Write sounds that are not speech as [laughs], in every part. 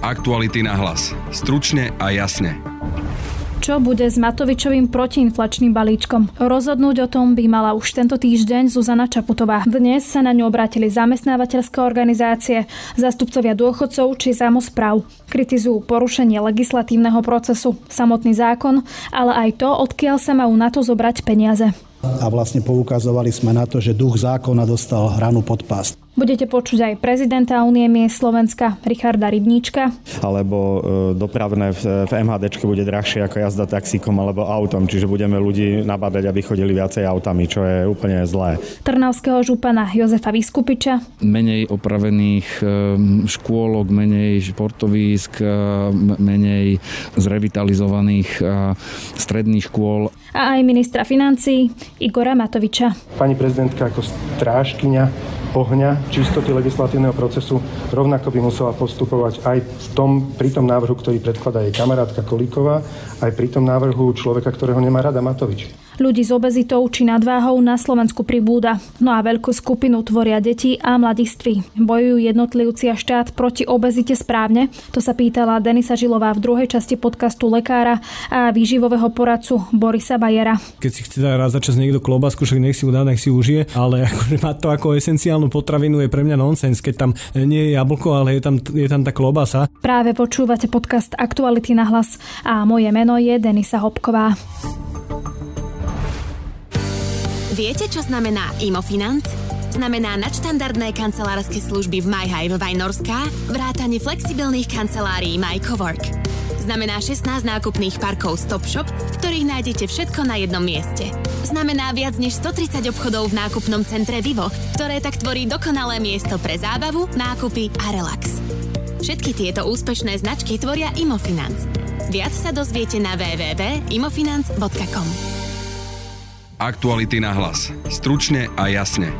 Aktuality na hlas. Stručne a jasne. Čo bude s Matovičovým protiinflačným balíčkom? Rozhodnúť o tom by mala už tento týždeň Zuzana Čaputová. Dnes sa na ňu obrátili zamestnávateľské organizácie, zástupcovia dôchodcov či samozpráv. Kritizujú porušenie legislatívneho procesu, samotný zákon, ale aj to, odkiaľ sa majú na to zobrať peniaze. A vlastne poukazovali sme na to, že duch zákona dostal hranu pod pást. Budete počuť aj prezidenta Unie miest Slovenska Richarda Rybníčka. Alebo e, dopravné v, MHD bude drahšie ako jazda taxíkom alebo autom, čiže budeme ľudí nabádať, aby chodili viacej autami, čo je úplne zlé. Trnavského župana Jozefa Vyskupiča. Menej opravených e, škôlok, menej športovísk, e, menej zrevitalizovaných stredných škôl. A aj ministra financí Igora Matoviča. Pani prezidentka ako strážkyňa ohňa čistoty legislatívneho procesu rovnako by musela postupovať aj v tom, pri tom návrhu, ktorý predkladá jej kamarátka Kolíková, aj pri tom návrhu človeka, ktorého nemá rada Matovič. Ľudí s obezitou či nadváhou na Slovensku pribúda. No a veľkú skupinu tvoria deti a mladiství. Bojujú jednotlivci a štát proti obezite správne? To sa pýtala Denisa Žilová v druhej časti podcastu Lekára a výživového poradcu Borisa Bajera. Keď si chce dať raz za čas niekto klobásku, však nech si ju dá, nech si užije, ale akože mať to ako esenciálnu potravinu je pre mňa nonsens, keď tam nie je jablko, ale je tam, je tam tá klobasa. Práve počúvate podcast Aktuality na hlas a moje meno je Denisa Hopková. Viete, čo znamená Imofinanc? Znamená nadštandardné kancelárske služby v MyHive Vajnorská, vrátanie flexibilných kancelárií MyCowork. Znamená 16 nákupných parkov Stop Shop, v ktorých nájdete všetko na jednom mieste. Znamená viac než 130 obchodov v nákupnom centre Vivo, ktoré tak tvorí dokonalé miesto pre zábavu, nákupy a relax. Všetky tieto úspešné značky tvoria Imofinanc. Viac sa dozviete na www.imofinanc.com. Aktuality na hlas. Stručne a jasne.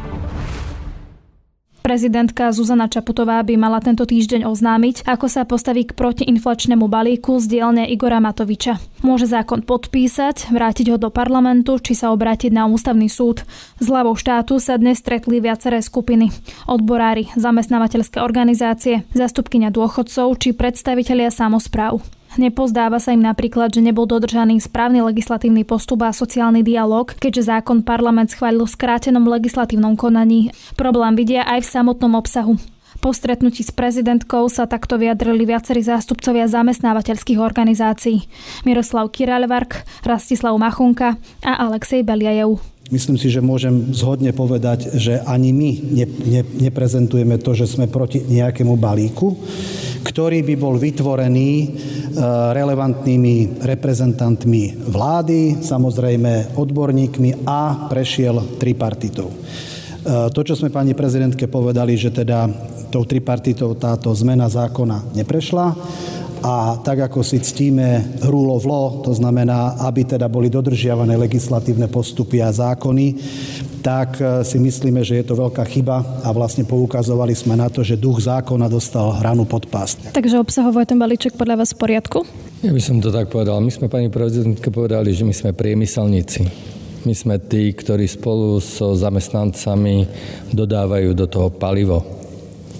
Prezidentka Zuzana Čaputová by mala tento týždeň oznámiť, ako sa postaví k protiinflačnému balíku z dielne Igora Matoviča. Môže zákon podpísať, vrátiť ho do parlamentu či sa obrátiť na ústavný súd. Z hlavou štátu sa dnes stretli viaceré skupiny. Odborári, zamestnávateľské organizácie, zastupkynia dôchodcov či predstavitelia samozpráv. Nepozdáva sa im napríklad, že nebol dodržaný správny legislatívny postup a sociálny dialog, keďže zákon parlament schválil v skrátenom legislatívnom konaní. Problém vidia aj v samotnom obsahu. Po stretnutí s prezidentkou sa takto vyjadrili viacerí zástupcovia zamestnávateľských organizácií. Miroslav Kiralvark, Rastislav Machunka a Alexej Beliajev. Myslím si, že môžem zhodne povedať, že ani my ne, ne, neprezentujeme to, že sme proti nejakému balíku, ktorý by bol vytvorený e, relevantnými reprezentantmi vlády, samozrejme odborníkmi a prešiel tripartitou. E, to, čo sme pani prezidentke povedali, že teda tou tripartitou táto zmena zákona neprešla, a tak ako si ctíme rule of law, to znamená, aby teda boli dodržiavané legislatívne postupy a zákony, tak e, si myslíme, že je to veľká chyba a vlastne poukazovali sme na to, že duch zákona dostal hranu pod pást. Takže obsahovo je ten balíček podľa vás v poriadku? Ja by som to tak povedal. My sme pani prezidentke povedali, že my sme priemyselníci. My sme tí, ktorí spolu so zamestnancami dodávajú do toho palivo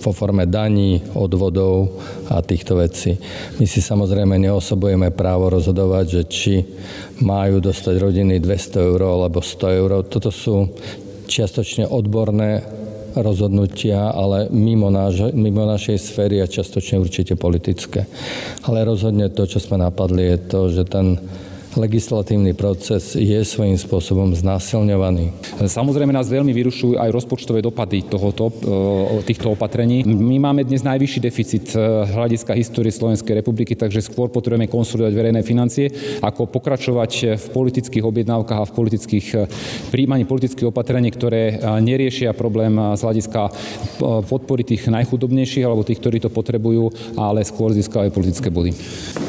vo forme daní, odvodov a týchto vecí. My si samozrejme neosobujeme právo rozhodovať, že či majú dostať rodiny 200 eur alebo 100 eur. Toto sú čiastočne odborné rozhodnutia, ale mimo, náš, mimo našej sféry a častočne určite politické. Ale rozhodne to, čo sme napadli, je to, že ten legislatívny proces je svojím spôsobom znásilňovaný. Samozrejme nás veľmi vyrušujú aj rozpočtové dopady tohoto, e, týchto opatrení. My máme dnes najvyšší deficit e, hľadiska histórie Slovenskej republiky, takže skôr potrebujeme konsolidovať verejné financie, ako pokračovať v politických objednávkach a v politických e, príjmaní politických opatrení, ktoré neriešia problém z hľadiska podpory tých najchudobnejších alebo tých, ktorí to potrebujú, ale skôr získajú politické body.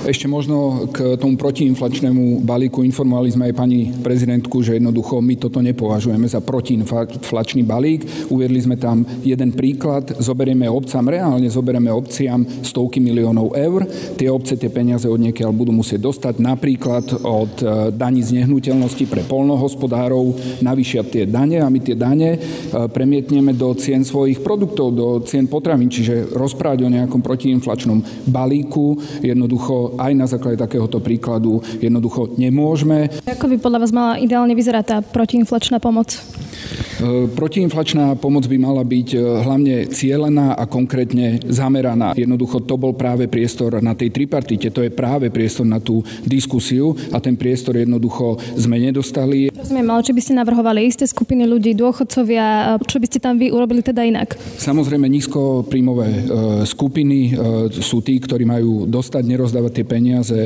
Ešte možno k tomu protiinflačnému balíku. Informovali sme aj pani prezidentku, že jednoducho my toto nepovažujeme za protiinflačný balík. Uviedli sme tam jeden príklad. Zoberieme obcám, reálne zoberieme obciam stovky miliónov eur. Tie obce tie peniaze od niekiaľ budú musieť dostať napríklad od e, daní z nehnuteľnosti pre polnohospodárov, navýšia tie dane a my tie dane e, premietneme do cien svojich produktov, do cien potravín, čiže rozprávať o nejakom protiinflačnom balíku jednoducho aj na základe takéhoto príkladu jednoducho nemôžeme. Ako by podľa vás mala ideálne vyzerať tá protiinflačná pomoc? E, protiinflačná pomoc by mala byť e, hlavne cielená a konkrétne zameraná. Jednoducho to bol práve priestor na tej tripartite, to je práve priestor na tú diskusiu a ten priestor jednoducho sme nedostali. Rozumiem, ale či by ste navrhovali isté skupiny ľudí, dôchodcovia, čo by ste tam vy urobili teda inak? Samozrejme nízkopríjmové e, skupiny sú tí, ktorí majú dostať, nerozdávať tie peniaze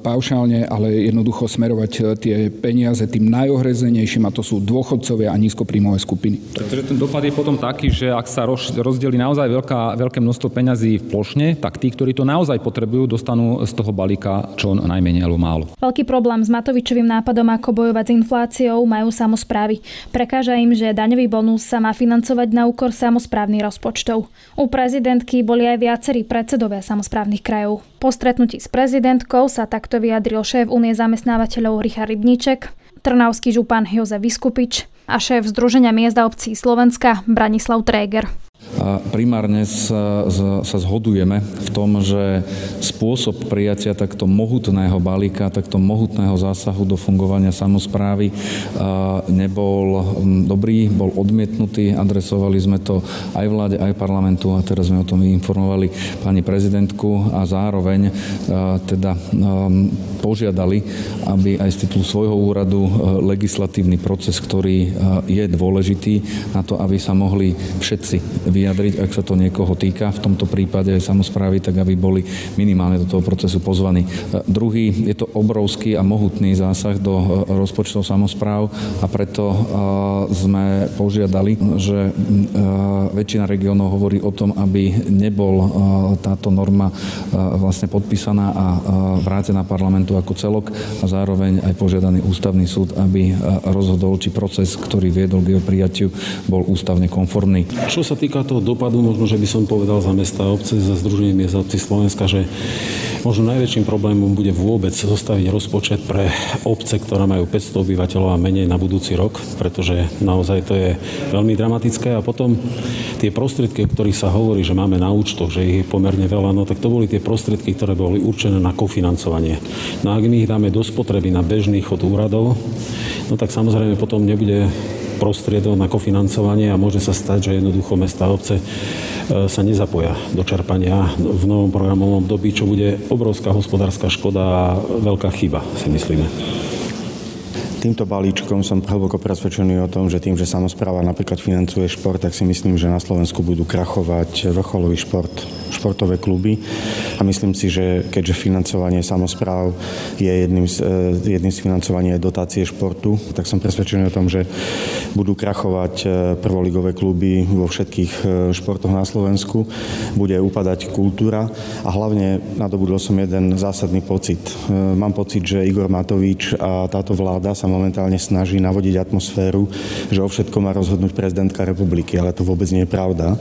paušálne, ale jednoducho smerovať tie peniaze tým najohrezenejším a to sú dôchodcovia a nízkopríjmové záujmové skupiny. Takže ten dopad je potom taký, že ak sa rozdeli naozaj veľká, veľké množstvo peňazí v plošne, tak tí, ktorí to naozaj potrebujú, dostanú z toho balíka čo najmenej alebo málo. Veľký problém s Matovičovým nápadom, ako bojovať s infláciou, majú samozprávy. Prekáža im, že daňový bonus sa má financovať na úkor samozprávnych rozpočtov. U prezidentky boli aj viacerí predsedovia samozprávnych krajov. Po stretnutí s prezidentkou sa takto vyjadril šéf Unie zamestnávateľov Richard Rybníček, Trnavský župan Jozef Vyskupič a šéf Združenia miest a obcí Slovenska Branislav Tréger. A primárne sa, sa zhodujeme v tom, že spôsob prijatia takto mohutného balíka, takto mohutného zásahu do fungovania samozprávy nebol dobrý, bol odmietnutý. Adresovali sme to aj vláde, aj parlamentu a teraz sme o tom informovali pani prezidentku a zároveň teda požiadali, aby aj z titulu svojho úradu legislatívny proces, ktorý je dôležitý na to, aby sa mohli všetci vyjadriť, ak sa to niekoho týka, v tomto prípade aj samozprávy, tak aby boli minimálne do toho procesu pozvaní. E, druhý, je to obrovský a mohutný zásah do e, rozpočtov samozpráv a preto e, sme požiadali, že väčšina regiónov hovorí o tom, aby nebol táto norma vlastne podpísaná a vrátená parlamentu ako celok a zároveň aj požiadaný ústavný súd, aby rozhodol, či proces, ktorý viedol k jeho prijatiu, bol ústavne konformný. Čo sa týka toho dopadu, možno, že by som povedal za mesta a obce, za Združenie miest a obcí Slovenska, že možno najväčším problémom bude vôbec zostaviť rozpočet pre obce, ktoré majú 500 obyvateľov a menej na budúci rok, pretože naozaj to je veľmi dramatické. A potom tie prostriedky, o ktorých sa hovorí, že máme na účtoch, že ich je pomerne veľa, no tak to boli tie prostriedky, ktoré boli určené na kofinancovanie. No a ak my ich dáme do spotreby na bežný chod úradov, no tak samozrejme potom nebude prostriedok na kofinancovanie a môže sa stať, že jednoducho mesta a obce e, sa nezapoja do čerpania v novom programovom období, čo bude obrovská hospodárska škoda a veľká chyba, si myslíme. Týmto balíčkom som hlboko presvedčený o tom, že tým, že samozpráva napríklad financuje šport, tak si myslím, že na Slovensku budú krachovať vrcholový šport, športové kluby. A myslím si, že keďže financovanie samozpráv je jedným z, e, jedným z financovania dotácie športu, tak som presvedčený o tom, že budú krachovať e, prvoligové kluby vo všetkých e, športoch na Slovensku. Bude upadať kultúra a hlavne nadobudol som jeden zásadný pocit. Mám pocit, že Igor Matovič a táto vláda sa momentálne snaží navodiť atmosféru, že o všetko má rozhodnúť prezidentka republiky, ale to vôbec nie je pravda.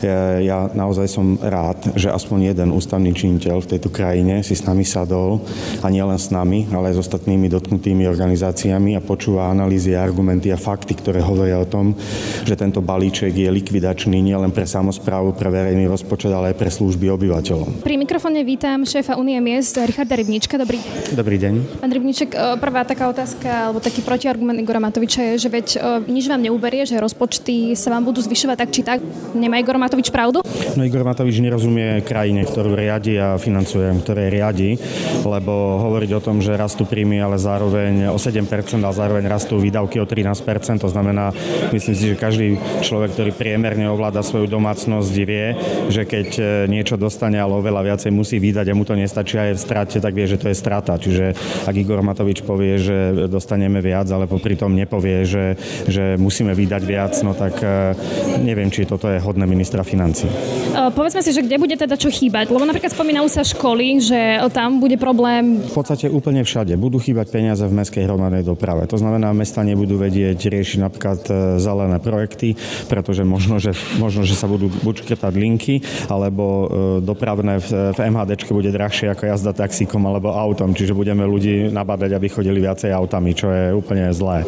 Ja, ja naozaj som rád, že aspoň jeden ústavný činiteľ v tejto krajine si s nami sadol a nielen s nami, ale aj s ostatnými dotknutými organizáciami a počúva analýzy, argumenty a fakty, ktoré hovoria o tom, že tento balíček je likvidačný nielen pre samozprávu, pre verejný rozpočet, ale aj pre služby obyvateľom. Pri mikrofóne vítam šéfa Unie miest Richarda Rybníčka. Dobrý. Dobrý deň. Pán Rybníček, e, prvá taká otázka alebo taký protiargument Igora Matoviča je, že veď o, nič vám neuberie, že rozpočty sa vám budú zvyšovať tak či tak. Nemá Igor Matovič pravdu? No Igor Matovič nerozumie krajine, ktorú riadi a financuje, ktoré riadi, lebo hovoriť o tom, že rastú príjmy, ale zároveň o 7% a zároveň rastú výdavky o 13%, to znamená, myslím si, že každý človek, ktorý priemerne ovláda svoju domácnosť, vie, že keď e, niečo dostane, ale oveľa viacej musí vydať a mu to nestačí aj v strate, tak vie, že to je strata. Čiže ak Igor Matovič povie, že dostane dostaneme viac, ale popri tom nepovie, že, že musíme vydať viac, no tak e, neviem, či toto je hodné ministra financí. Povedzme si, že kde bude teda čo chýbať? Lebo napríklad spomínajú sa školy, že tam bude problém. V podstate úplne všade. Budú chýbať peniaze v mestskej hromadnej doprave. To znamená, mesta nebudú vedieť riešiť napríklad zelené projekty, pretože možno, že, možno, že sa budú buď škrtať linky, alebo dopravné v, v MHDčke bude drahšie ako jazda taxíkom alebo autom, čiže budeme ľudí nabádať, aby chodili viacej autami, čo je úplne zlé.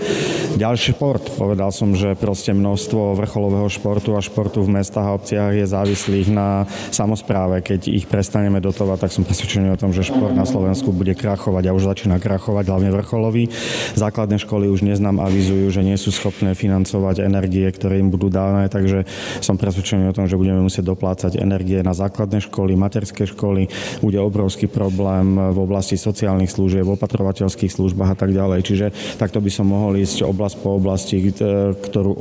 Ďalší šport. Povedal som, že proste množstvo vrcholového športu a športu v mestách a obciach je závislých na samozpráve. Keď ich prestaneme dotovať, tak som presvedčený o tom, že šport na Slovensku bude krachovať a už začína krachovať, hlavne vrcholový. Základné školy už neznám avizujú, že nie sú schopné financovať energie, ktoré im budú dané, takže som presvedčený o tom, že budeme musieť doplácať energie na základné školy, materské školy. Bude obrovský problém v oblasti sociálnych služieb, opatrovateľských službách a tak ďalej. Čiže takto by som mohol ísť oblasť po oblasti, ktorú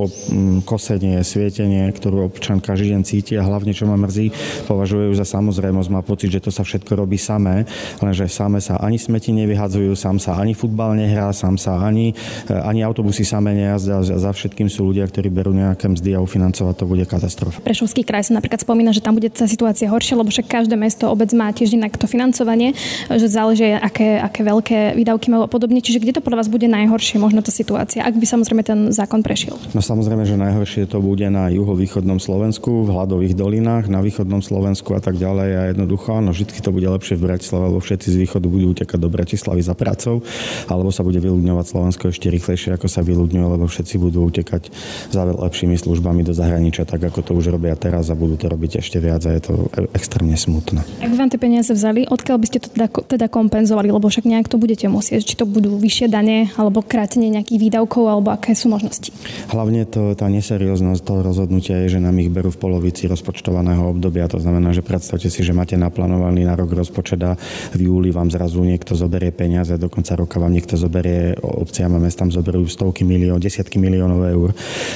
kosenie, svietenie, ktorú občan každý deň cíti a hlavne, čo ma mrzí, považujú za samozrejmosť. Má pocit, že to sa všetko robí samé, lenže samé sa ani smeti nevyhadzujú, sám sa ani futbal nehrá, sám sa ani, ani autobusy samé nejazdia. Za všetkým sú ľudia, ktorí berú nejaké mzdy a ufinancovať to bude katastrofa. Prešovský kraj sa napríklad spomína, že tam bude tá situácia horšia, lebo však každé mesto, obec má tiež inak to financovanie, že záleží, aké, aké veľké výdavky majú a podobne. Čiže kde to podľa vás bude najhoršie, možno tá situácia, ak by samozrejme ten zákon prešiel? No samozrejme, že najhoršie to bude na juhovýchodnom Slovensku, v hladových dolinách, na východnom Slovensku a tak ďalej. A jednoducho, áno, vždy to bude lepšie v Bratislave, lebo všetci z východu budú utekať do Bratislavy za prácou, alebo sa bude vyľudňovať Slovensko ešte rýchlejšie, ako sa vyľudňuje, lebo všetci budú utekať za lepšími službami do zahraničia, tak ako to už robia teraz a budú to robiť ešte viac a je to extrémne smutné. Ak vám tie peniaze vzali, odkiaľ by ste to teda, teda kompenzovali, lebo však nejak to budete musieť, či to budú vyššie dane, alebo krátenie nejakých výdavkov, alebo aké sú možnosti? Hlavne to, tá neserióznosť toho rozhodnutia je, že nám ich berú v polovici rozpočtovaného obdobia. To znamená, že predstavte si, že máte naplánovaný na rok rozpočet a v júli vám zrazu niekto zoberie peniaze, do konca roka vám niekto zoberie, obciam a mestám zoberú stovky miliónov, desiatky miliónov eur.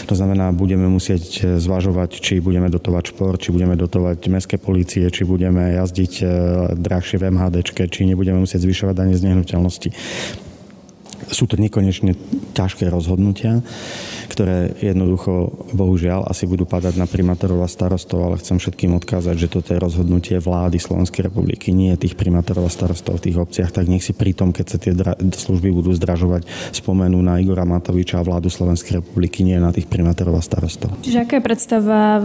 To znamená, budeme musieť zvažovať, či budeme dotovať šport, či budeme dotovať mestské policie, či budeme jazdiť e, drahšie v MHDčke, či nebudeme musieť zvyšovať dane z nehnuteľnosti. Sú to nekonečne ťažké rozhodnutia ktoré jednoducho, bohužiaľ, asi budú padať na primátorov a starostov, ale chcem všetkým odkázať, že toto je rozhodnutie vlády Slovenskej republiky, nie tých primátorov a starostov v tých obciach, tak nech si pri tom, keď sa tie dra- služby budú zdražovať, spomenú na Igora Matoviča a vládu Slovenskej republiky, nie na tých primátorov a starostov. Čiže aká je predstava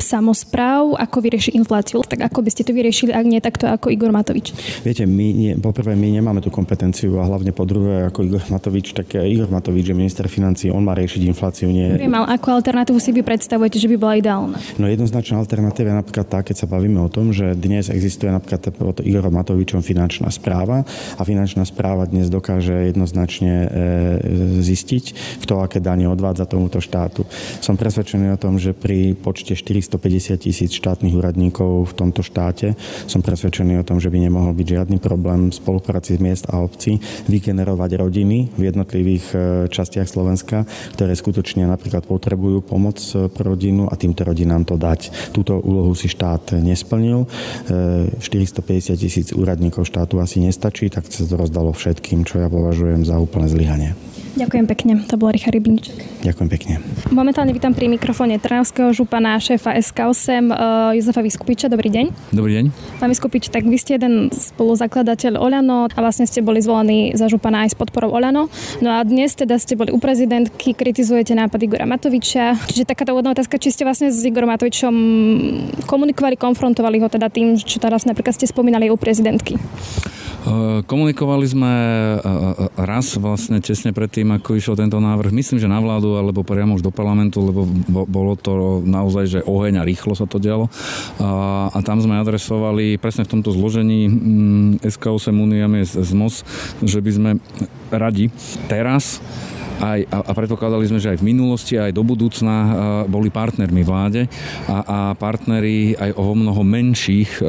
samozpráv, ako vyriešiť infláciu? Tak ako by ste to vyriešili, ak nie takto ako Igor Matovič? Viete, my nie, poprvé my nemáme tú kompetenciu a hlavne po druhé ako Igor Matovič, tak Igor Matovič je minister financí, on má riešiť infláciu. Nie... Viem, ale akú alternatívu si vy predstavujete, že by bola ideálna? No jednoznačná alternatíva je napríklad tá, keď sa bavíme o tom, že dnes existuje napríklad pod Igorom Matovičom finančná správa a finančná správa dnes dokáže jednoznačne e, zistiť, kto aké dane odvádza tomuto štátu. Som presvedčený o tom, že pri počte 450 tisíc štátnych úradníkov v tomto štáte som presvedčený o tom, že by nemohol byť žiadny problém v spolupráci miest a obcí vygenerovať rodiny v jednotlivých e, častiach Slovenska, ktoré skutočne napríklad potrebujú pomoc e, pre rodinu a týmto rodinám to dať. Túto úlohu si štát nesplnil. 450 e, tisíc úradníkov štátu asi nestačí, tak sa to rozdalo všetkým, čo ja považujem za úplné zlyhanie. Ďakujem pekne. To bol Richard Rybníček. Ďakujem pekne. Momentálne vítam pri mikrofóne Trnavského župana šéfa SK8 uh, Jozefa Vyskupiča. Dobrý deň. Dobrý deň. Pán Vyskupič, tak vy ste jeden spoluzakladateľ Oľano a vlastne ste boli zvolení za župana aj s podporou Oľano. No a dnes teda ste boli u prezidentky, kritizujete nápad Igora Matoviča. Čiže takáto úvodná otázka, či ste vlastne s Igorom Matovičom komunikovali, konfrontovali ho teda tým, čo teraz napríklad ste spomínali u prezidentky. Komunikovali sme raz vlastne tesne predtým, ako išiel tento návrh, myslím, že na vládu alebo priamo už do parlamentu, lebo bolo to naozaj, že oheň a rýchlo sa to dialo. A, tam sme adresovali presne v tomto zložení mm, SK8 Uniami z MOS, že by sme radi teraz aj, a, a predpokladali sme, že aj v minulosti, aj do budúcna boli partnermi vláde a, a partneri aj o mnoho menších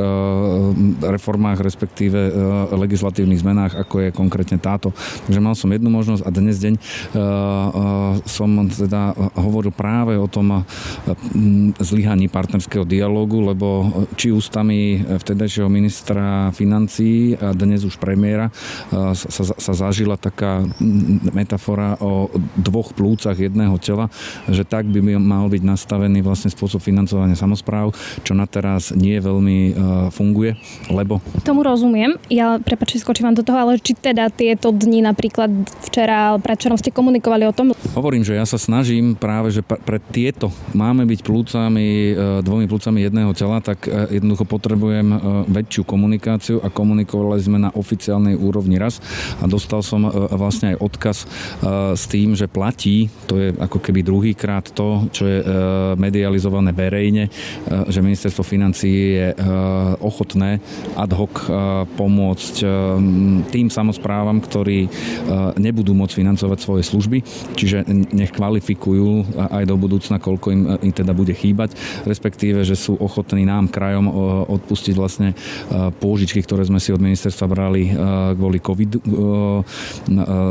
reformách, respektíve legislatívnych zmenách, ako je konkrétne táto. Takže mal som jednu možnosť a dnes deň som teda hovoril práve o tom zlyhaní partnerského dialogu, lebo či ústami vtedajšieho ministra financí a dnes už premiéra sa, sa zažila taká metafora o o dvoch plúcach jedného tela, že tak by mal byť nastavený vlastne spôsob financovania samozpráv, čo na teraz nie veľmi uh, funguje, lebo... Tomu rozumiem. Ja, prepáčte, skočím vám do toho, ale či teda tieto dni napríklad včera, predčerom ste komunikovali o tom? Hovorím, že ja sa snažím práve, že pre tieto máme byť plúcami, uh, dvomi plúcami jedného tela, tak uh, jednoducho potrebujem väčšiu komunikáciu a komunikovali sme na oficiálnej úrovni raz a dostal som vlastne aj odkaz s tým, že platí, to je ako keby druhýkrát to, čo je medializované verejne, že ministerstvo financí je ochotné ad hoc pomôcť tým samozprávam, ktorí nebudú môcť financovať svoje služby, čiže nech kvalifikujú aj do budúcna, koľko im, im teda bude chýbať, respektíve, že sú ochotní nám krajom odpustiť vlastne pôžičky, ktoré sme si od ministerstva brali kvôli COVID,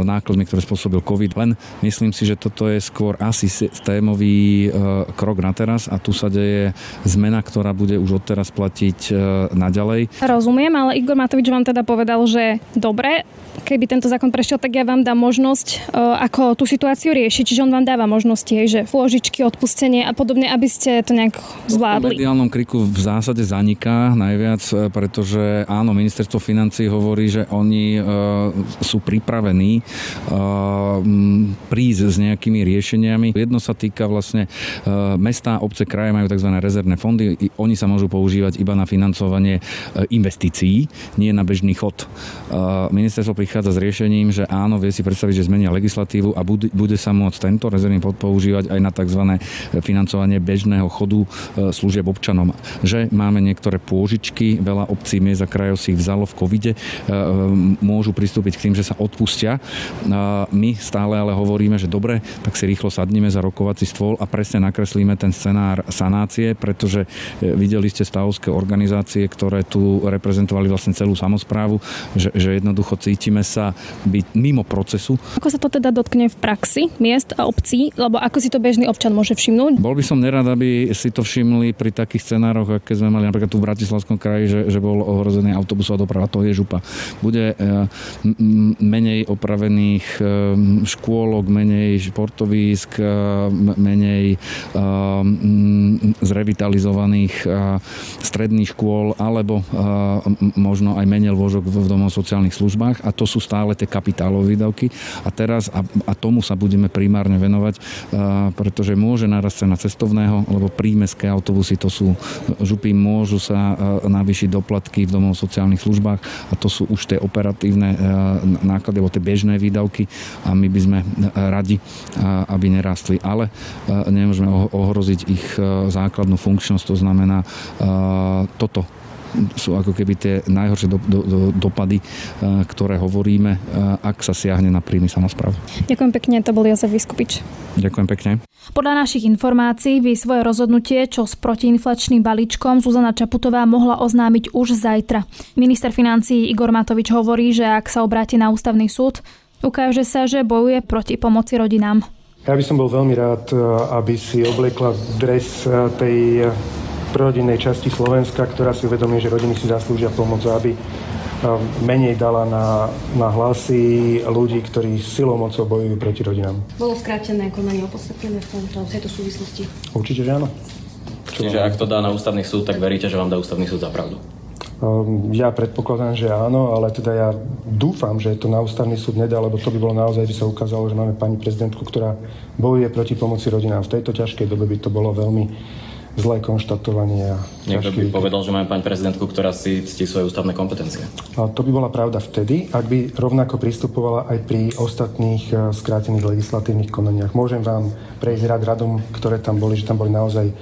nákladmi, ktoré spôsobil COVID. Len myslím si, že toto je skôr asi systémový krok na teraz a tu sa deje zmena, ktorá bude už odteraz platiť naďalej. Rozumiem, ale Igor Matovič vám teda povedal, že dobre, keby tento zákon prešiel, tak ja vám dám možnosť, ako tú situáciu riešiť. Čiže on vám dáva možnosti, hej, že pôžičky, odpustenie a podobne, aby ste to nejak zvládli. V mediálnom kriku v zásade zaniká najviac, pretože áno, ministerstvo financí hovorí, že oni sú pripravení prísť s nejakými riešeniami. Jedno sa týka vlastne mesta, obce, kraje majú tzv. rezervné fondy. Oni sa môžu používať iba na financovanie investícií, nie na bežný chod. Ministerstvo prichádza s riešením, že áno, vie si predstaviť, že zmenia legislatívu a bude, bude sa môcť tento rezervný fond používať aj na tzv. financovanie bežného chodu služieb občanom. Že máme niektoré pôžičky, veľa obcí, miest a krajov si ich vzalo v covide, môžu pristúpiť k tým, že sa odpustia. My stále ale hovoríme, že dobre, tak si rýchlo sadneme za rokovací stôl a presne nakreslíme ten scenár sanácie, pretože e, videli ste stavovské organizácie, ktoré tu reprezentovali vlastne celú samozprávu, že, že jednoducho cítime sa byť mimo procesu. Ako sa to teda dotkne v praxi miest a obcí, lebo ako si to bežný občan môže všimnúť? Bol by som nerad, aby si to všimli pri takých scenároch, aké sme mali napríklad tu v Bratislavskom kraji, že, že bol ohrozený autobusová doprava, to je župa. Bude e, menej opravených e, škôlok, menej športovísk, e, menej zrevitalizovaných stredných škôl alebo možno aj menej lôžok v domov sociálnych službách. A to sú stále tie kapitálové výdavky. A teraz a tomu sa budeme primárne venovať, pretože môže narast cena cestovného, lebo prímeské autobusy to sú župy, môžu sa navýšiť doplatky v domov sociálnych službách. A to sú už tie operatívne náklady alebo tie bežné výdavky. A my by sme radi, aby nerástli. Ale nemôžeme ohroziť ich základnú funkčnosť, to znamená toto sú ako keby tie najhoršie do, do, do, dopady, ktoré hovoríme, ak sa siahne na príjmy samozpráv. Ďakujem pekne, to bol Jozef Vyskupič. Ďakujem pekne. Podľa našich informácií by svoje rozhodnutie, čo s protiinflačným balíčkom Zuzana Čaputová mohla oznámiť už zajtra. Minister financí Igor Matovič hovorí, že ak sa obráti na ústavný súd, ukáže sa, že bojuje proti pomoci rodinám. Ja by som bol veľmi rád, aby si obliekla dres tej prorodinnej časti Slovenska, ktorá si uvedomí, že rodiny si zaslúžia pomoc, aby menej dala na, na hlasy ľudí, ktorí silou mocou bojujú proti rodinám. Bolo skrátené konanie opodstatnené v, tomto, v tejto súvislosti? Určite, že áno. Čo Čiže ak to dá na ústavný súd, tak veríte, že vám dá ústavný súd za pravdu? Ja predpokladám, že áno, ale teda ja dúfam, že to na ústavný súd nedá, lebo to by bolo naozaj, by sa ukázalo, že máme pani prezidentku, ktorá bojuje proti pomoci rodinám. V tejto ťažkej dobe by to bolo veľmi zlé konštatovanie. Niekto by povedal, že máme pani prezidentku, ktorá si ctí svoje ústavné kompetencie. A to by bola pravda vtedy, ak by rovnako pristupovala aj pri ostatných eh, skrátených legislatívnych konaniach. Môžem vám prejsť rad radom, ktoré tam boli, že tam boli naozaj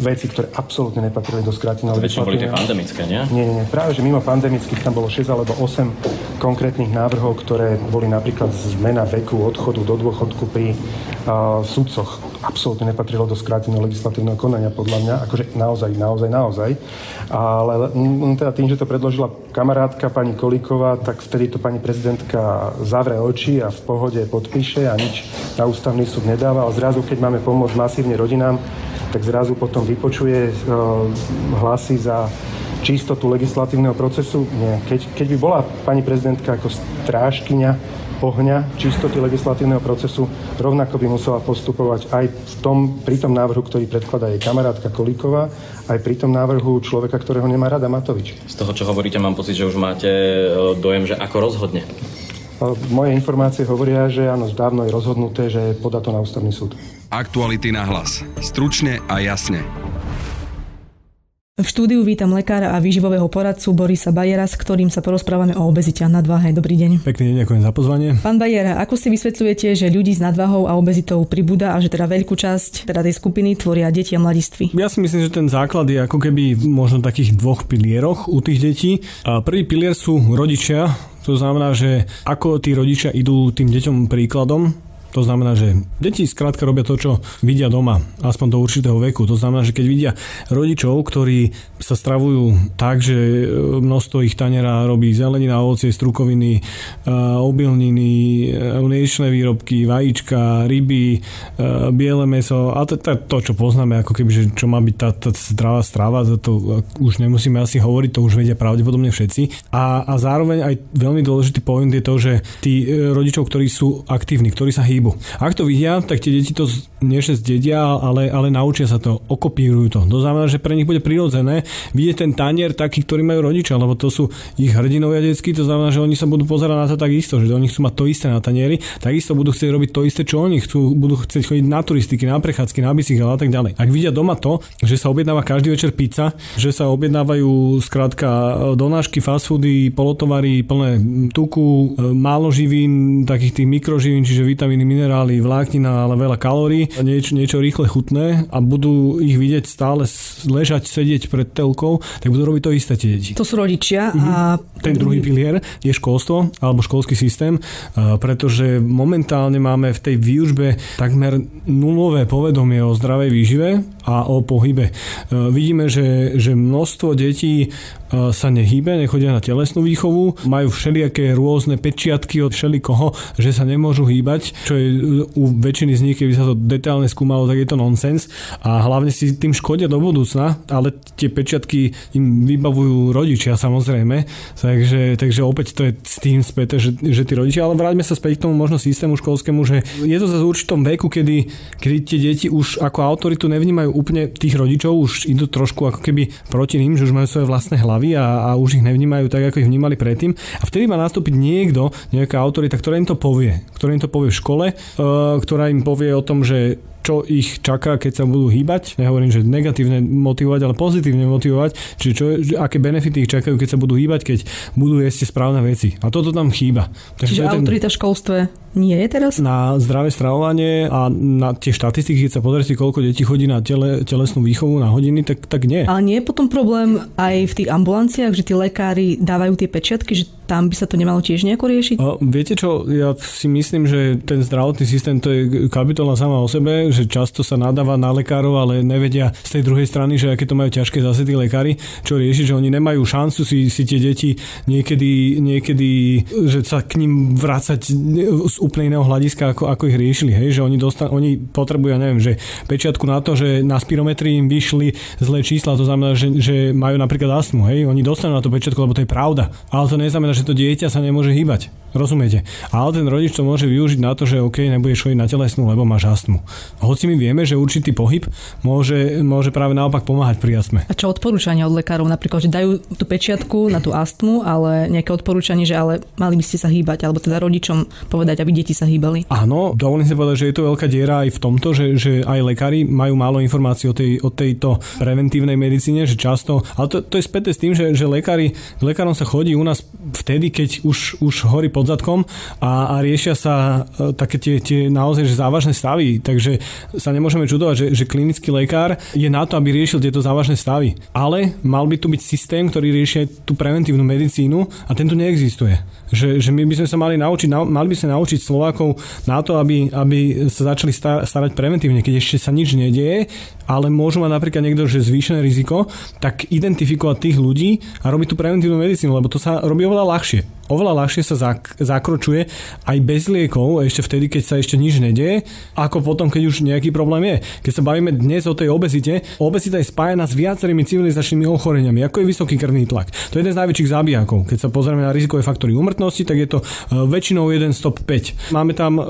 veci, ktoré absolútne nepatrili do skráteného legislatívy. boli tie pandemické, nie? Nie, nie, práve, že mimo pandemických tam bolo 6 alebo 8 konkrétnych návrhov, ktoré boli napríklad zmena veku odchodu do dôchodku pri uh, sudcoch. Absolútne nepatrilo do skráteného legislatívneho konania, podľa mňa. Akože naozaj, naozaj, naozaj. Ale teda tým, že to predložila kamarátka pani Kolíková, tak vtedy to pani prezidentka zavre oči a v pohode podpíše a nič na ústavný súd nedáva. A zrazu, keď máme pomôcť masívne rodinám, tak zrazu potom vypočuje eh, hlasy za čistotu legislatívneho procesu? Nie. Keď, keď by bola pani prezidentka ako strážkyňa ohňa čistoty legislatívneho procesu, rovnako by musela postupovať aj v tom, pri tom návrhu, ktorý predkladá jej kamarátka Kolíková, aj pri tom návrhu človeka, ktorého nemá rada Matovič. Z toho, čo hovoríte, mám pocit, že už máte e, dojem, že ako rozhodne. Moje informácie hovoria, že áno, dávno je rozhodnuté, že podá to na ústavný súd. Aktuality na hlas. Stručne a jasne. V štúdiu vítam lekára a výživového poradcu Borisa Bajera, s ktorým sa porozprávame o obezite a nadváhe. Dobrý deň. Pekný deň, ďakujem za pozvanie. Pán Bajer, ako si vysvetľujete, že ľudí s nadváhou a obezitou pribúda a že teda veľkú časť teda tej skupiny tvoria deti a mladiství? Ja si myslím, že ten základ je ako keby možno takých dvoch pilieroch u tých detí. A prvý pilier sú rodičia, to znamená, že ako tí rodičia idú tým deťom príkladom, to znamená, že deti skrátka robia to, čo vidia doma, aspoň do určitého veku. To znamená, že keď vidia rodičov, ktorí sa stravujú tak, že e, množstvo ich tanera robí zelenina, ovocie, strukoviny, e, obilniny, e, mliečne výrobky, vajíčka, ryby, biele meso a to, to, to čo poznáme, ako keby, že čo má byť tá, tá zdravá strava, to, to už nemusíme asi hovoriť, to už vedia pravdepodobne všetci. A, a zároveň aj veľmi dôležitý point je to, že tí rodičov, ktorí sú aktívni, ktorí sa hýbu, hýbu. Ak to vidia, tak tie deti to nie že zdedia, ale, ale naučia sa to, okopírujú to. To znamená, že pre nich bude prirodzené vidieť ten tanier taký, ktorý majú rodičia, lebo to sú ich hrdinovia detskí, to znamená, že oni sa budú pozerať na to takisto, že oni chcú mať to isté na tanieri, takisto budú chcieť robiť to isté, čo oni chcú, budú chcieť chodiť na turistiky, na prechádzky, na bicykel a tak ďalej. Ak vidia doma to, že sa objednáva každý večer pizza, že sa objednávajú skrátka donášky, fast foody, polotovary plné tuku, málo živín, takých tých mikroživín, čiže vitamíny, minerály, vláknina, ale veľa kalórií, niečo, niečo rýchle chutné a budú ich vidieť stále ležať, sedieť pred telkou, tak budú robiť to isté tie deti. To sú rodičia mm-hmm. a... Ten druhý pilier je školstvo alebo školský systém, pretože momentálne máme v tej výužbe takmer nulové povedomie o zdravej výžive a o pohybe. Vidíme, že, že množstvo detí sa nehýbe, nechodia na telesnú výchovu, majú všelijaké rôzne pečiatky od všelikoho, že sa nemôžu hýbať, čo je u väčšiny z nich, keby sa to detálne skúmalo, tak je to nonsens a hlavne si tým škodia do budúcna, ale tie pečiatky im vybavujú rodičia samozrejme, takže, takže opäť to je s tým späť, že, že tí rodičia, ale vráťme sa späť k tomu možno systému školskému, že je to za určitom veku, kedy, kedy tie deti už ako autoritu nevnímajú úplne tých rodičov, už idú trošku ako keby proti ním, že už majú svoje vlastné hlavy a, a už ich nevnímajú tak, ako ich vnímali predtým. A vtedy má nastúpiť niekto, nejaká autorita, ktorá im to povie. Ktorá im to povie v škole, uh, ktorá im povie o tom, že čo ich čaká, keď sa budú hýbať. Nehovorím, že negatívne motivovať, ale pozitívne motivovať, čiže čo, aké benefity ich čakajú, keď sa budú hýbať, keď budú jesť správne veci. A toto tam chýba. Takže čiže autorita ten... v školstve nie je teraz? Na zdravé stravovanie a na tie štatistiky, keď sa pozrite, koľko detí chodí na tele, telesnú výchovu na hodiny, tak, tak nie. Ale nie je potom problém aj v tých ambulanciách, že tí lekári dávajú tie pečiatky, že tam by sa to nemalo tiež nejako riešiť? A viete čo, ja si myslím, že ten zdravotný systém to je kapitola sama o sebe, že často sa nadáva na lekárov, ale nevedia z tej druhej strany, že aké to majú ťažké zase tí lekári, čo riešiť, že oni nemajú šancu si, si tie deti niekedy, niekedy, že sa k ním vrácať úplne iného hľadiska, ako, ako ich riešili, hej, že oni, dostan- oni potrebujú, ja neviem, že pečiatku na to, že na spirometrii im vyšli zlé čísla, to znamená, že, že majú napríklad astmu, hej, oni dostanú na to pečiatku, lebo to je pravda, ale to neznamená, že to dieťa sa nemôže hýbať. Rozumiete? Ale ten rodič to môže využiť na to, že OK, nebudeš chodiť na telesnú, lebo máš astmu. Hoci my vieme, že určitý pohyb môže, môže práve naopak pomáhať pri astme. A čo odporúčania od lekárov? Napríklad, že dajú tú pečiatku na tú astmu, ale nejaké odporúčanie, že ale mali by ste sa hýbať, alebo teda rodičom povedať, aby deti sa hýbali. Áno, dovolím si povedať, že je to veľká diera aj v tomto, že, že aj lekári majú málo informácií o, tej, o tejto preventívnej medicíne, že často, ale to, to je späté s tým, že, že lekári, lekárom sa chodí u nás vtedy, keď už, už horí pod zadkom a, a riešia sa e, také tie, tie naozaj že závažné stavy. Takže sa nemôžeme čudovať, že, že klinický lekár je na to, aby riešil tieto závažné stavy. Ale mal by tu byť systém, ktorý rieši tú preventívnu medicínu a tento neexistuje. Že, že my by sme sa mali naučiť, mali by sa naučiť Slovákov na to, aby, aby sa začali starať preventívne, keď ešte sa nič nedieje, ale môžu mať napríklad niekto, že zvýšené riziko, tak identifikovať tých ľudí a robiť tú preventívnu medicínu, lebo to sa robí oveľa ľahšie oveľa ľahšie sa zak- zakročuje aj bez liekov, ešte vtedy, keď sa ešte nič nedieje, ako potom, keď už nejaký problém je. Keď sa bavíme dnes o tej obezite, obezita je spájana s viacerými civilizačnými ochoreniami, ako je vysoký krvný tlak. To je jeden z najväčších zabijakov. Keď sa pozrieme na rizikové faktory úmrtnosti, tak je to e, väčšinou jeden stop 5. Máme tam, e,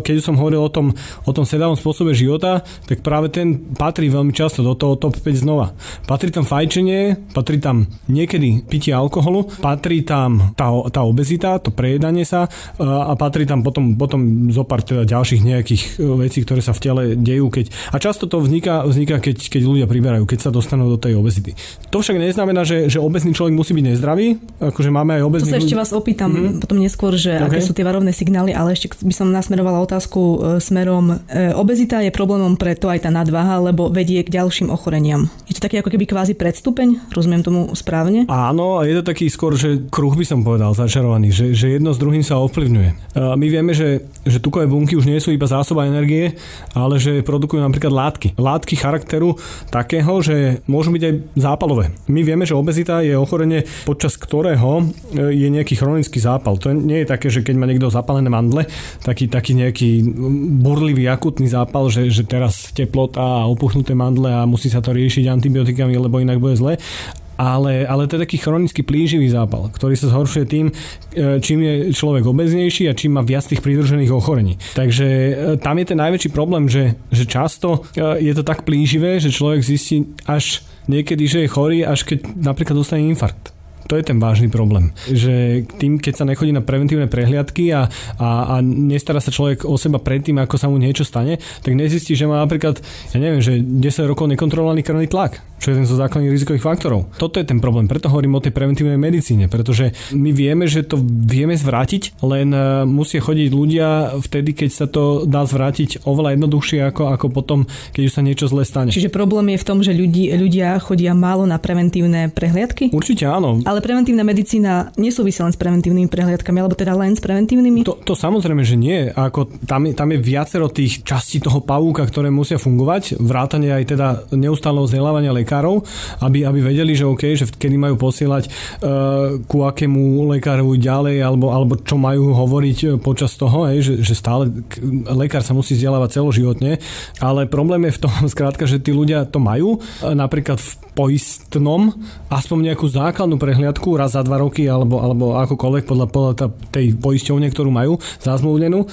keď som hovoril o tom, o tom sedavom spôsobe života, tak práve ten patrí veľmi často do toho top 5 znova. Patrí tam fajčenie, patrí tam niekedy pitie alkoholu, patrí tam tá, tá obezita, to prejedanie sa e, a patrí tam potom, potom zo pár teda ďalších nejakých vecí, ktoré sa v tele dejú. Keď, a často to vzniká, vzniká keď, keď ľudia priberajú, keď sa dostanú do tej obezity. To však neznamená, že, že obezný človek musí byť nezdravý, akože máme aj obezný... To sa ešte vás opýtam mm-hmm. potom neskôr, že okay. aké sú tie varovné signály, ale ešte by som nasmerovala otázku e, smerom. E, obezita je problémom preto aj tá nadváha, lebo vedie k ďalším ochoreniam. Je to taký ako keby kvázi predstupeň, rozumiem tomu správne? Áno, je to taký skôr, že kruh by som povedal, začarovaný, že, že jedno s druhým sa ovplyvňuje. My vieme, že, že tukové bunky už nie sú iba zásoba energie, ale že produkujú napríklad látky. Látky charakteru takého, že môžu byť aj zápalové. My vieme, že obezita je ochorenie, počas ktorého e, je nejaký chronický zápal. To nie je také, že keď má niekto zapálené mandle, taký, taký nejaký burlivý akutný zápal, že, že teraz teplota a opuchnuté mandle a musí sa to riešiť antibiotikami, lebo inak bude zle ale, ale to je taký chronický plíživý zápal, ktorý sa zhoršuje tým, e, čím je človek obeznejší a čím má viac tých pridružených ochorení. Takže e, tam je ten najväčší problém, že, že často je to tak plíživé, že človek zistí až niekedy, že je chorý, až keď napríklad dostane infarkt. To je ten vážny problém. Že tým, keď sa nechodí na preventívne prehliadky a, a, a nestará sa človek o seba predtým, ako sa mu niečo stane, tak nezistí, že má napríklad, ja neviem, že 10 rokov nekontrolovaný krvný tlak, čo je jeden zo základných rizikových faktorov. Toto je ten problém, preto hovorím o tej preventívnej medicíne, pretože my vieme, že to vieme zvrátiť, len e, musia chodiť ľudia vtedy, keď sa to dá zvrátiť oveľa jednoduchšie ako, ako potom, keď už sa niečo zle stane. Čiže problém je v tom, že ľudí, ľudia chodia málo na preventívne prehliadky? Určite áno. Ale preventívna medicína nesúvisí len s preventívnymi prehliadkami, alebo teda len s preventívnymi? To, to samozrejme, že nie. Ako tam, tam je viacero tých častí toho pavúka, ktoré musia fungovať. Vrátanie aj teda neustáleho vzdelávania lekárov, aby, aby vedeli, že OK, že kedy majú posielať uh, ku akému lekáru ďalej, alebo, alebo čo majú hovoriť e, počas toho, hej, že, že stále lekár sa musí vzdelávať celoživotne. Ale problém je v tom, [laughs] skrátka, že tí ľudia to majú. Napríklad v poistnom aspoň nejakú základnú prehliadku raz za dva roky alebo, alebo akokoľvek podľa, podľa tej poisťovne, ktorú majú zazmluvnenú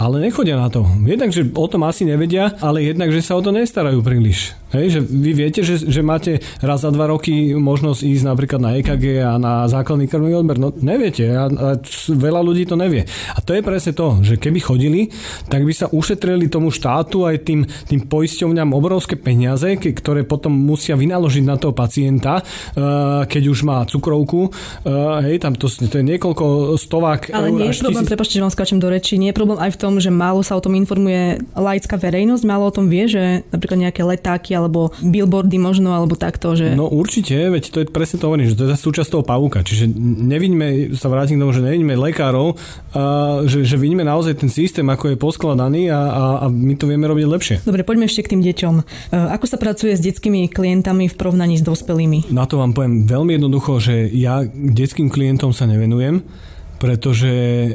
ale nechodia na to. Jednak, že o tom asi nevedia, ale jednak, že sa o to nestarajú príliš. Hej, že vy viete, že, že máte raz za dva roky možnosť ísť napríklad na EKG a na základný krvný odber. No neviete a, a veľa ľudí to nevie. A to je presne to, že keby chodili, tak by sa ušetrili tomu štátu aj tým, tým poisťovňam obrovské peniaze, ktoré potom musia vynaložiť na toho pacienta, uh, keď už má cukrovku. Uh, hej, tam to, to je niekoľko stovák Ale nie je problém, tisíc... prepačte, že vám skáčem do reči, nie je problém aj v tom, že málo sa o tom informuje laická verejnosť, málo o tom vie, že napríklad nejaké letáky alebo billboardy možno, alebo takto, že... No určite, veď to je presne to hovorím, že to je súčasť toho pavúka. Čiže nevidíme, sa vrátim k tomu, že nevidíme lekárov, a že, že vidíme naozaj ten systém, ako je poskladaný a, a, a my to vieme robiť lepšie. Dobre, poďme ešte k tým deťom. E, ako sa pracuje s detskými klientami v porovnaní s dospelými? Na to vám poviem veľmi jednoducho, že ja detským klientom sa nevenujem pretože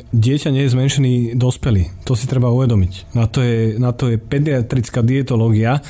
dieťa nie je zmenšený dospelý. To si treba uvedomiť. Na to je, na to je pediatrická dietológia,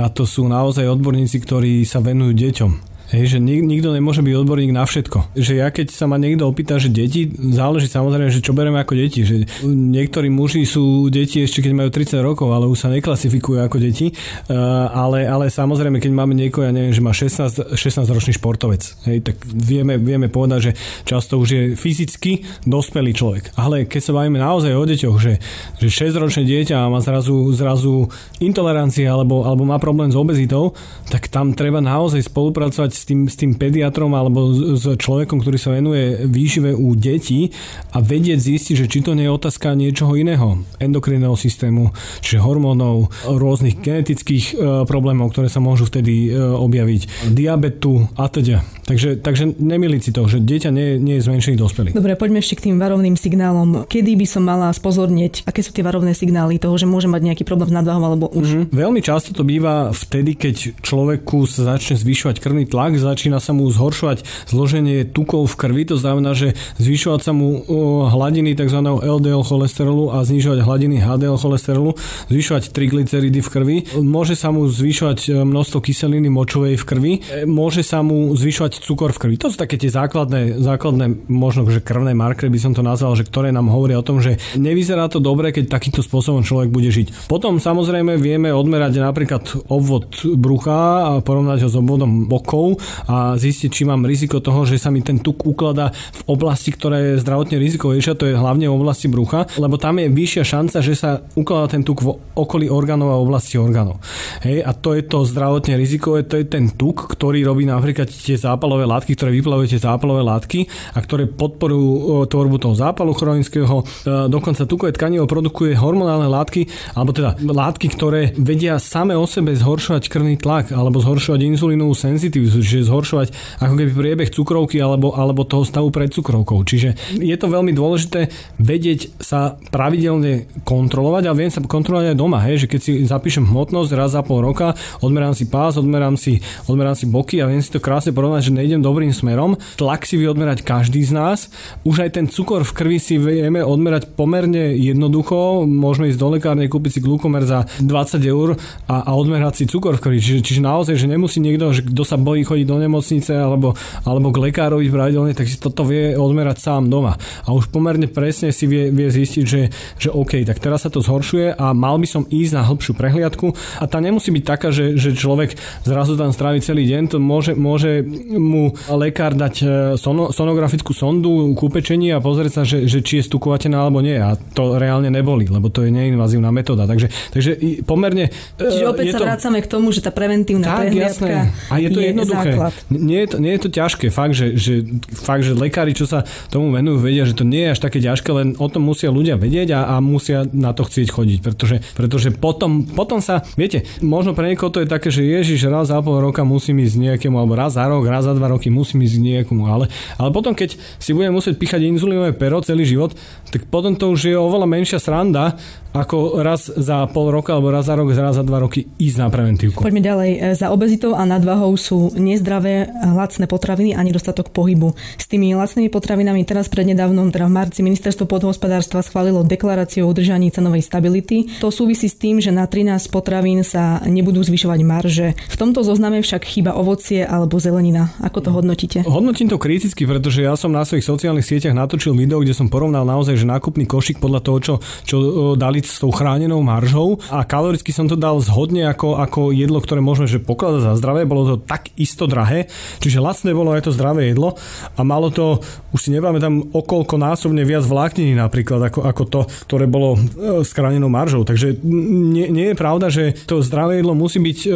na to sú naozaj odborníci, ktorí sa venujú deťom. Hej, že nik, nikto nemôže byť odborník na všetko. Že ja keď sa ma niekto opýta, že deti, záleží samozrejme, že čo bereme ako deti. Že niektorí muži sú deti ešte keď majú 30 rokov, ale už sa neklasifikujú ako deti. Uh, ale, ale samozrejme, keď máme niekoho, ja neviem, že má 16, 16 ročný športovec, hej, tak vieme, vieme povedať, že často už je fyzicky dospelý človek. Ale keď sa bavíme naozaj o deťoch, že, že 6 ročné dieťa má zrazu, zrazu intolerancia alebo, alebo má problém s obezitou, tak tam treba naozaj spolupracovať s tým, s tým pediatrom alebo s človekom, ktorý sa venuje výžive u detí a vedieť zistiť, že či to nie je otázka niečoho iného, endokrinného systému, čiže hormónov, rôznych genetických e, problémov, ktoré sa môžu vtedy e, objaviť, diabetu a teda. Takže, takže nemiliť si to, že dieťa nie, nie je zmenšený dospelý. Dobre, poďme ešte k tým varovným signálom. Kedy by som mala spozornieť, aké sú tie varovné signály toho, že môže mať nejaký problém s nadváhou alebo už? Mm-hmm. Veľmi často to býva vtedy, keď človeku sa začne zvyšovať krvný tlak, začína sa mu zhoršovať zloženie tukov v krvi, to znamená, že zvyšovať sa mu hladiny tzv. LDL cholesterolu a znižovať hladiny HDL cholesterolu, zvyšovať triglyceridy v krvi, môže sa mu zvyšovať e, množstvo kyseliny močovej v krvi, e, môže sa mu zvyšovať cukor v krvi. To sú také tie základné, základné možno, že krvné markery by som to nazval, že ktoré nám hovoria o tom, že nevyzerá to dobre, keď takýmto spôsobom človek bude žiť. Potom samozrejme vieme odmerať napríklad obvod brucha a porovnať ho s obvodom bokov a zistiť, či mám riziko toho, že sa mi ten tuk ukladá v oblasti, ktorá je zdravotne rizikovejšia, to je hlavne v oblasti brucha, lebo tam je vyššia šanca, že sa ukladá ten tuk v okolí orgánov a oblasti orgánov. Hej, a to je to zdravotne rizikové, to je ten tuk, ktorý robí napríklad tie zápalové látky, ktoré vyplavujú tie zápalové látky a ktoré podporujú tvorbu toho zápalu chronického. E, dokonca tukové tkanivo produkuje hormonálne látky, alebo teda látky, ktoré vedia same o sebe zhoršovať krvný tlak alebo zhoršovať inzulínovú senzitivitu, čiže zhoršovať ako keby priebeh cukrovky alebo, alebo toho stavu pred cukrovkou. Čiže je to veľmi dôležité vedieť sa pravidelne kontrolovať a viem sa kontrolovať aj doma, hej, že keď si zapíšem hmotnosť raz za pol roka, odmerám si pás, odmerám si, odmerám si boky a viem si to krásne porovnať, že nejdem dobrým smerom. Tlak si vie odmerať každý z nás. Už aj ten cukor v krvi si vieme odmerať pomerne jednoducho. Môžeme ísť do lekárne, kúpiť si glukomer za 20 eur a, a odmerať si cukor v krvi. Čiže, čiže naozaj, že nemusí niekto, že kto sa bojí chodiť do nemocnice alebo, alebo k lekárovi pravidelne, tak si toto vie odmerať sám doma. A už pomerne presne si vie, vie zistiť, že, že OK, tak teraz sa to zhoršuje a mal by som ísť na hĺbšiu prehliadku a tá nemusí byť taká, že, že človek zrazu tam strávi celý deň, to môže, môže mu lekár dať e, sono, sonografickú sondu ku pečení a pozrieť sa, že, že či je stukovateľná alebo nie. A to reálne neboli, lebo to je neinvazívna metóda. Takže, takže pomerne... E, Čiže opäť sa to... vracame k tomu, že tá preventívna tak, jasné. A je to je jednoduché. Základ. Nie je to, nie je to ťažké. Fakt že, že, fakt, že lekári, čo sa tomu venujú, vedia, že to nie je až také ťažké, len o tom musia ľudia vedieť a, a musia na to chcieť chodiť. Pretože, pretože potom, potom sa, viete, možno pre niekoho to je také, že Ježiš raz za pol roka musím ísť nejakému, alebo raz za rok, raz za dva roky musím ísť niekomu. Ale, ale potom, keď si budem musieť píchať inzulínové pero celý život, tak potom to už je oveľa menšia sranda, ako raz za pol roka alebo raz za rok, raz za dva roky ísť na preventívku. Poďme ďalej. E, za obezitou a nadvahou sú nezdravé lacné potraviny a nedostatok pohybu. S tými lacnými potravinami teraz prednedávnom, teda v marci, ministerstvo podhospodárstva schválilo deklaráciu o udržaní cenovej stability. To súvisí s tým, že na 13 potravín sa nebudú zvyšovať marže. V tomto zozname však chýba ovocie alebo zelenina. Ako to hodnotíte? Hodnotím to kriticky, pretože ja som na svojich sociálnych sieťach natočil video, kde som porovnal naozaj, že nákupný košík podľa toho, čo, čo dali s tou chránenou maržou a kaloricky som to dal zhodne ako, ako jedlo, ktoré môžeme že pokladať za zdravé. Bolo to tak isto drahé, čiže lacné bolo aj to zdravé jedlo a malo to, už si nepamätám, okolko násobne viac vlákniny napríklad ako, ako to, ktoré bolo e, s chránenou maržou. Takže nie, nie je pravda, že to zdravé jedlo musí byť e,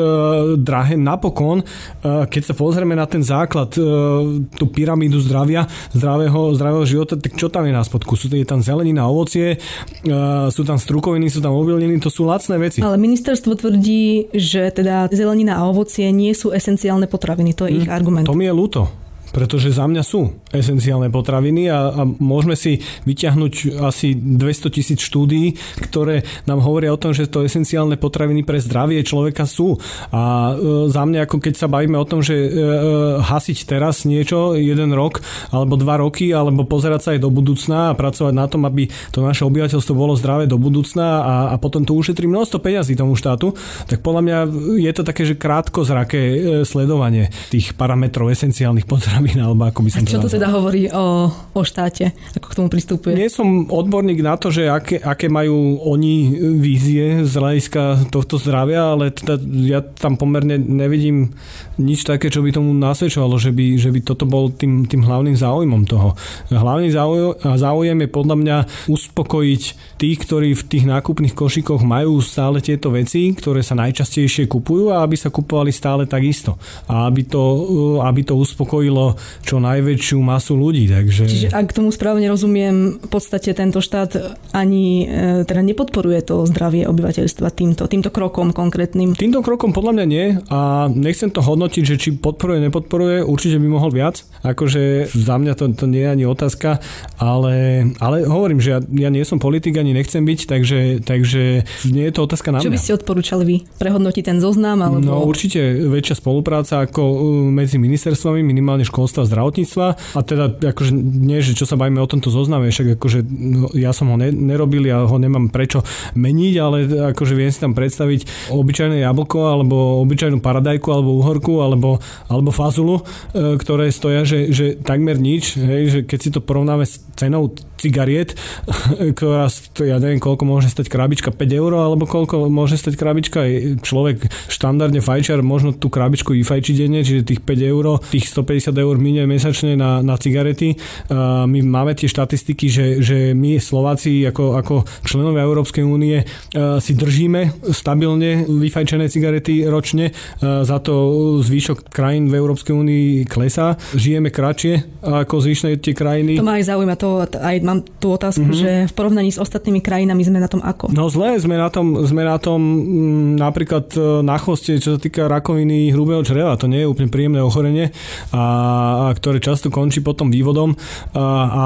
drahé. Napokon, e, keď sa pozrieme na ten základ, e, tú pyramídu zdravia, zdravého, zdravého života, tak čo tam je na spodku? Sú, je tam zelenina, ovocie, e, sú tam stru strukoviny sú tam obilniny, to sú lacné veci. Ale ministerstvo tvrdí, že teda zelenina a ovocie nie sú esenciálne potraviny, to je mm, ich argument. To mi je ľúto pretože za mňa sú esenciálne potraviny a, a môžeme si vyťahnuť asi 200 tisíc štúdií, ktoré nám hovoria o tom, že to esenciálne potraviny pre zdravie človeka sú. A e, za mňa, ako keď sa bavíme o tom, že e, e, hasiť teraz niečo, jeden rok alebo dva roky, alebo pozerať sa aj do budúcna a pracovať na tom, aby to naše obyvateľstvo bolo zdravé do budúcna a, a potom to ušetrí množstvo peňazí tomu štátu, tak podľa mňa je to také, že krátkozraké e, sledovanie tých parametrov esenciálnych potravín potravín, [laughs] alebo ako by som Čo to teda hovorí o, o štáte? Ako k tomu pristupuje? Nie som odborník na to, že aké, aké majú oni vízie z hľadiska tohto zdravia, ale teda ja tam pomerne nevidím nič také, čo by tomu nasvedčovalo, že by, že by toto bol tým, tým hlavným záujmom toho. Hlavný záujem je podľa mňa uspokojiť tých, ktorí v tých nákupných košíkoch majú stále tieto veci, ktoré sa najčastejšie kupujú a aby sa kupovali stále takisto. A aby to, aby to uspokojilo čo, čo najväčšiu masu ľudí. Takže... Čiže ak tomu správne rozumiem, v podstate tento štát ani e, teda nepodporuje to zdravie obyvateľstva týmto, týmto krokom konkrétnym. Týmto krokom podľa mňa nie a nechcem to hodnotiť, že či podporuje, nepodporuje, určite by mohol viac. Akože za mňa to, to nie je ani otázka, ale, ale hovorím, že ja, ja nie som politik, ani nechcem byť, takže, takže nie je to otázka na mňa. Čo by ste odporúčali vy? Prehodnotiť ten zoznam? Alebo... No určite väčšia spolupráca ako uh, medzi ministerstvami, minimálne školstva zdravotníctva. A teda akože nie, že čo sa bavíme o tomto zozname, však akože no, ja som ho ne, nerobil, ja ho nemám prečo meniť, ale akože viem si tam predstaviť obyčajné jablko, alebo obyčajnú paradajku, alebo uhorku, alebo, alebo fazulu, e, ktoré stoja, že, že takmer nič, hej, že keď si to porovnáme s cenou cigariet, [laughs] ktorá, ja neviem, koľko môže stať krabička, 5 eur, alebo koľko môže stať krabička. Človek štandardne fajčiar možno tú krabičku vyfajčí denne, čiže tých 5 eur, tých 150 eur minie mesačne na, na cigarety. My máme tie štatistiky, že, že my Slováci ako, ako členovia Európskej únie si držíme stabilne vyfajčené cigarety ročne, za to zvýšok krajín v Európskej únii klesá. Žijeme kratšie ako zvyšné tie krajiny. To ma aj zaujíma, to aj mám tú otázku, mm-hmm. že v porovnaní s ostatnými krajinami sme na tom ako? No zle, sme na tom, sme na tom m, mm, napríklad e, na chvoste, čo sa týka rakoviny hrubého čreva. To nie je úplne príjemné ochorenie, a, a ktoré často končí potom vývodom. A, a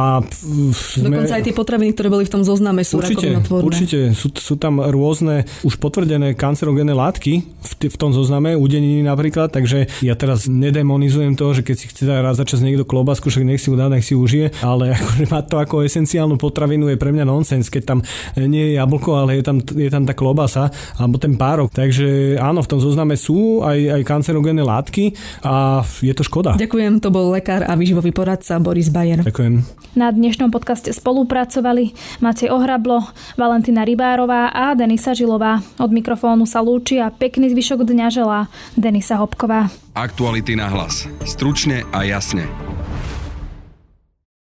sme... Dokonca aj tie potraviny, ktoré boli v tom zozname sú určite, Určite, sú, sú tam rôzne už potvrdené kancerogénne látky v, t- v tom zozname, udeniny napríklad, takže ja teraz nedemonizujem to, že keď si chce raz za čas niekto klobásku, však nech si ju dá, nech si užije, ale [laughs] akože mať to ako esenciálnu potravinu je pre mňa nonsens, keď tam nie je jablko, ale je tam, je tam tá klobasa alebo ten párok. Takže áno, v tom zozname sú aj, aj kancerogénne látky a je to škoda. Ďakujem, to bol lekár a výživový poradca Boris Bajer. Ďakujem. Na dnešnom podcaste spolupracovali Matej Ohrablo, Valentina Rybárová a Denisa Žilová. Od mikrofónu sa lúči a pekný zvyšok dňa želá Denisa Hopková. Aktuality na hlas. Stručne a jasne.